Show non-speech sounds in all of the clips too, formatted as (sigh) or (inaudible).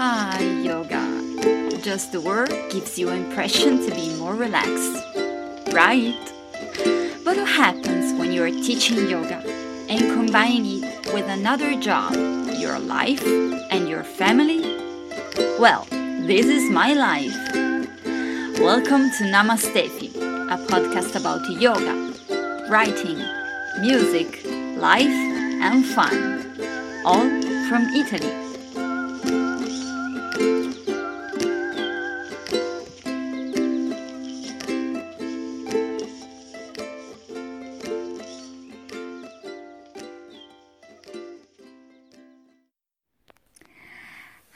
Ah, yoga. Just the word gives you impression to be more relaxed, right? But what happens when you are teaching yoga and combining it with another job, your life and your family? Well, this is my life. Welcome to Namastefi, a podcast about yoga, writing, music, life, and fun, all from Italy.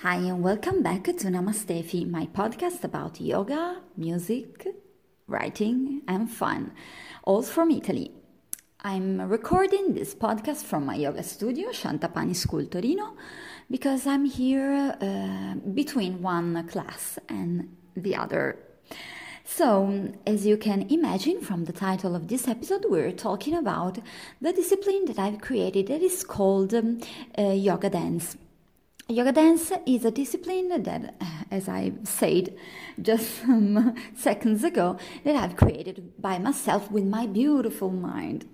Hi, and welcome back to Namastefi, my podcast about yoga, music, writing, and fun, all from Italy. I'm recording this podcast from my yoga studio, Shantapani School Torino, because I'm here uh, between one class and the other. So, as you can imagine from the title of this episode, we're talking about the discipline that I've created that is called um, uh, yoga dance. Yoga dance is a discipline that, as I said just some (laughs) seconds ago, that I've created by myself with my beautiful mind.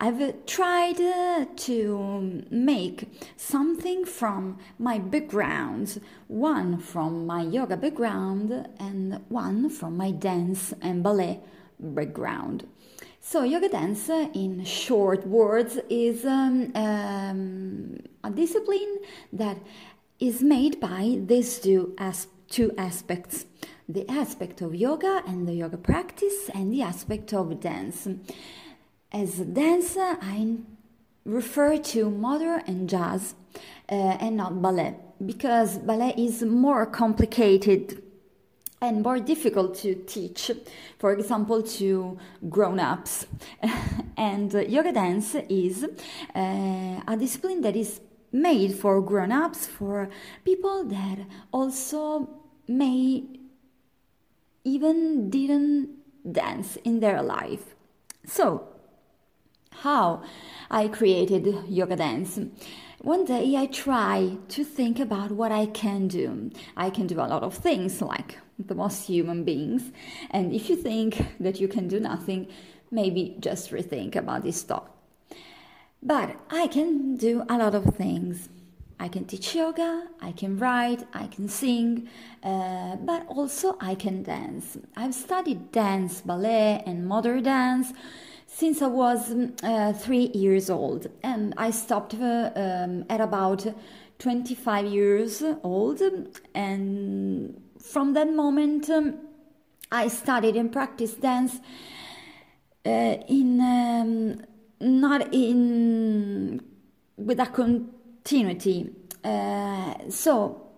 I've tried uh, to make something from my backgrounds, one from my yoga background and one from my dance and ballet background. So, yoga dance, uh, in short words, is um, um, a discipline that is made by these two, as- two aspects the aspect of yoga and the yoga practice, and the aspect of dance. As a dancer, I refer to modern and jazz uh, and not ballet because ballet is more complicated and more difficult to teach, for example, to grown ups. (laughs) and uh, yoga dance is uh, a discipline that is made for grown ups, for people that also may even didn't dance in their life. So, how I created yoga dance. One day I try to think about what I can do. I can do a lot of things like the most human beings. And if you think that you can do nothing, maybe just rethink about this thought. But I can do a lot of things. I can teach yoga, I can write, I can sing, uh, but also I can dance. I've studied dance, ballet, and modern dance since I was uh, three years old, and I stopped uh, um, at about 25 years old. And from that moment, um, I studied and practiced dance uh, in um, not in with a continuity. Uh, so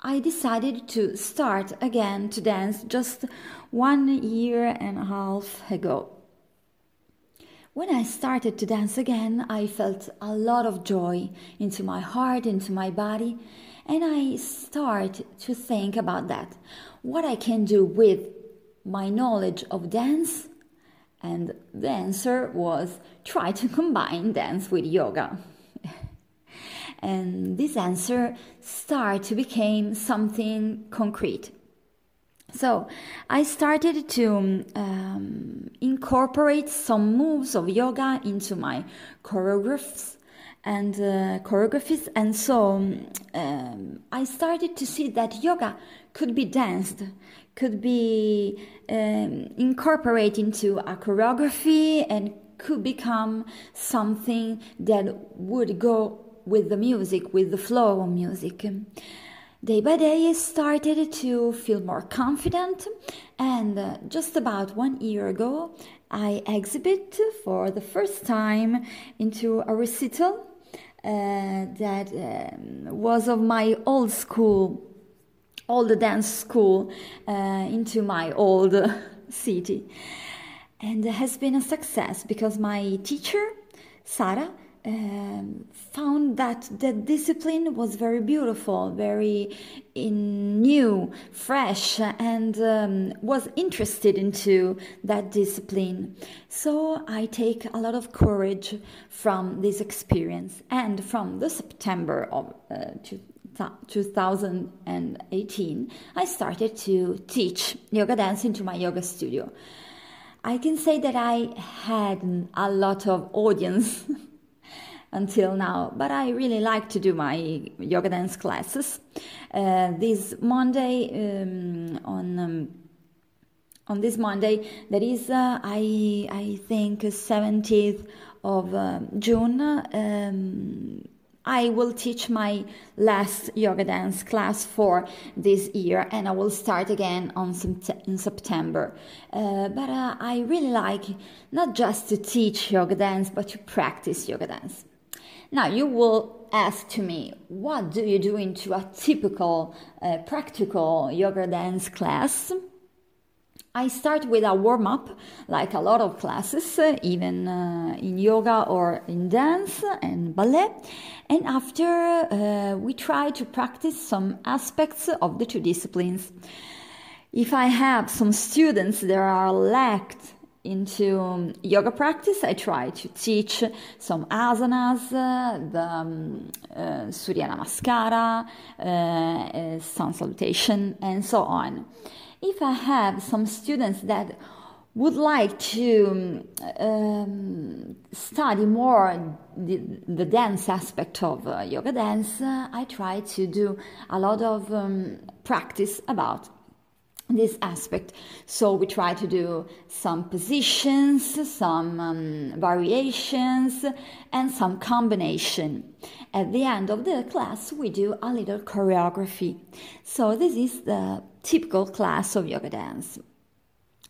I decided to start again to dance just one year and a half ago. When I started to dance again, I felt a lot of joy into my heart, into my body, and I start to think about that. What I can do with my knowledge of dance, and the answer was try to (laughs) combine dance with yoga. (laughs) and this answer start to become something concrete. So I started to um, incorporate some moves of yoga into my choreographs and uh, choreographies, and so um, I started to see that yoga could be danced, could be um, incorporated into a choreography, and could become something that would go with the music, with the flow of music. Day by day, I started to feel more confident, and uh, just about one year ago, I exhibit for the first time into a recital that um, was of my old school, old dance school, uh, into my old (laughs) city, and has been a success because my teacher, Sara, um, found that the discipline was very beautiful, very in, new, fresh, and um, was interested into that discipline. So I take a lot of courage from this experience and from the September of uh, 2018, I started to teach yoga dance into my yoga studio. I can say that I had a lot of audience (laughs) until now, but I really like to do my yoga dance classes. Uh, this Monday um, on um, on this Monday, that is, uh, I I think, 17th of uh, June. Um, I will teach my last yoga dance class for this year and I will start again on in September. Uh, but uh, I really like not just to teach yoga dance but to practice yoga dance. Now you will ask to me, what do you do into a typical uh, practical yoga dance class? I start with a warm up, like a lot of classes, uh, even uh, in yoga or in dance and ballet. And after, uh, we try to practice some aspects of the two disciplines. If I have some students that are lacked into um, yoga practice, I try to teach some asanas, uh, the um, uh, Surya Namaskara, uh, uh sun salutation, and so on. If I have some students that would like to um, study more the, the, dance aspect of uh, yoga dance, uh, I try to do a lot of um, practice about this aspect. So we try to do some positions, some um, variations, and some combination. At the end of the class, we do a little choreography. So this is the typical class of yoga dance.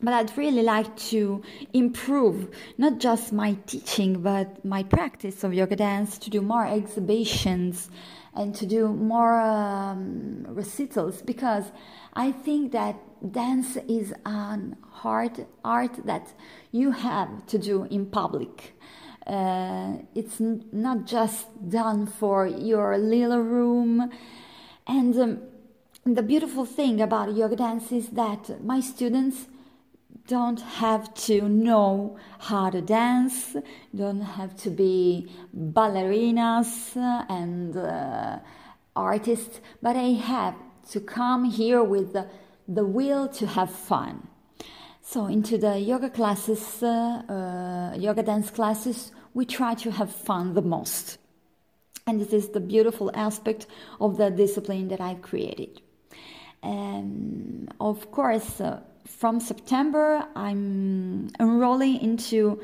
But I'd really like to improve not just my teaching, but my practice of yoga dance to do more exhibitions and to do more um, recitals because I think that dance is an hard art that you have to do in public. Uh, it's not just done for your little room. And um, the beautiful thing about yoga dance is that my students don't have to know how to dance, don't have to be ballerinas and uh, artists, but I have to come here with the, the will to have fun. So, into the yoga classes, uh, uh, yoga dance classes, we try to have fun the most. And this is the beautiful aspect of the discipline that I've created. And of course, uh, from September, I'm enrolling into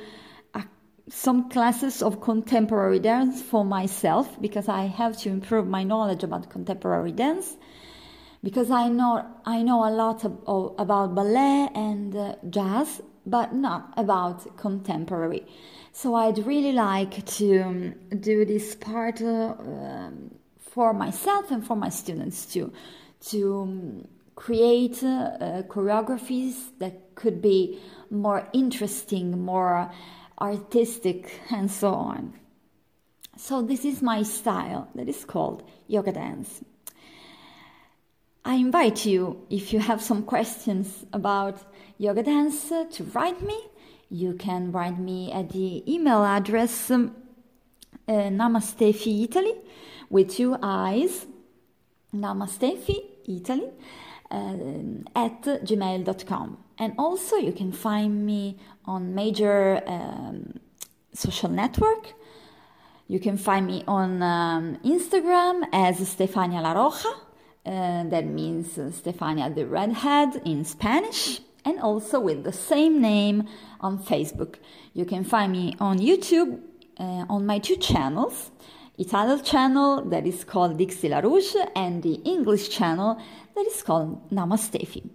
a, some classes of contemporary dance for myself because I have to improve my knowledge about contemporary dance. Because I know I know a lot of, of, about ballet and uh, jazz, but not about contemporary. So I'd really like to um, do this part uh, um, for myself and for my students too to um, create uh, choreographies that could be more interesting, more artistic, (laughs) and so on. So, this is my style that is called yoga dance. I invite you, if you have some questions about yoga dance, to write me. You can write me at the email address um, uh, Namastefi Italy with two eyes namastefi italy uh, at gmail.com and also you can find me on major um, social network. You can find me on um, instagram as stefania la roja. Uh, that means stefania the redhead in spanish and also with the same name on facebook. You can find me on youtube uh, on my two channels Italian channel that is called Dixie LaRouche and the English channel that is called Namastefi.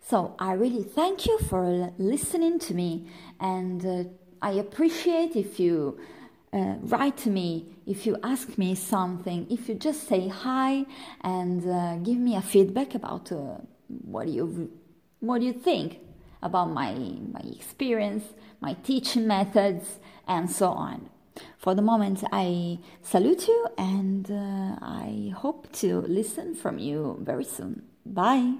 So I really thank you for listening to me and uh, I appreciate if you uh, write to me, if you ask me something, if you just say hi and uh, give me a feedback about uh, what you what you think about my my experience, my teaching methods, and so on. For the moment, I salute you and uh, I hope to listen from you very soon. Bye.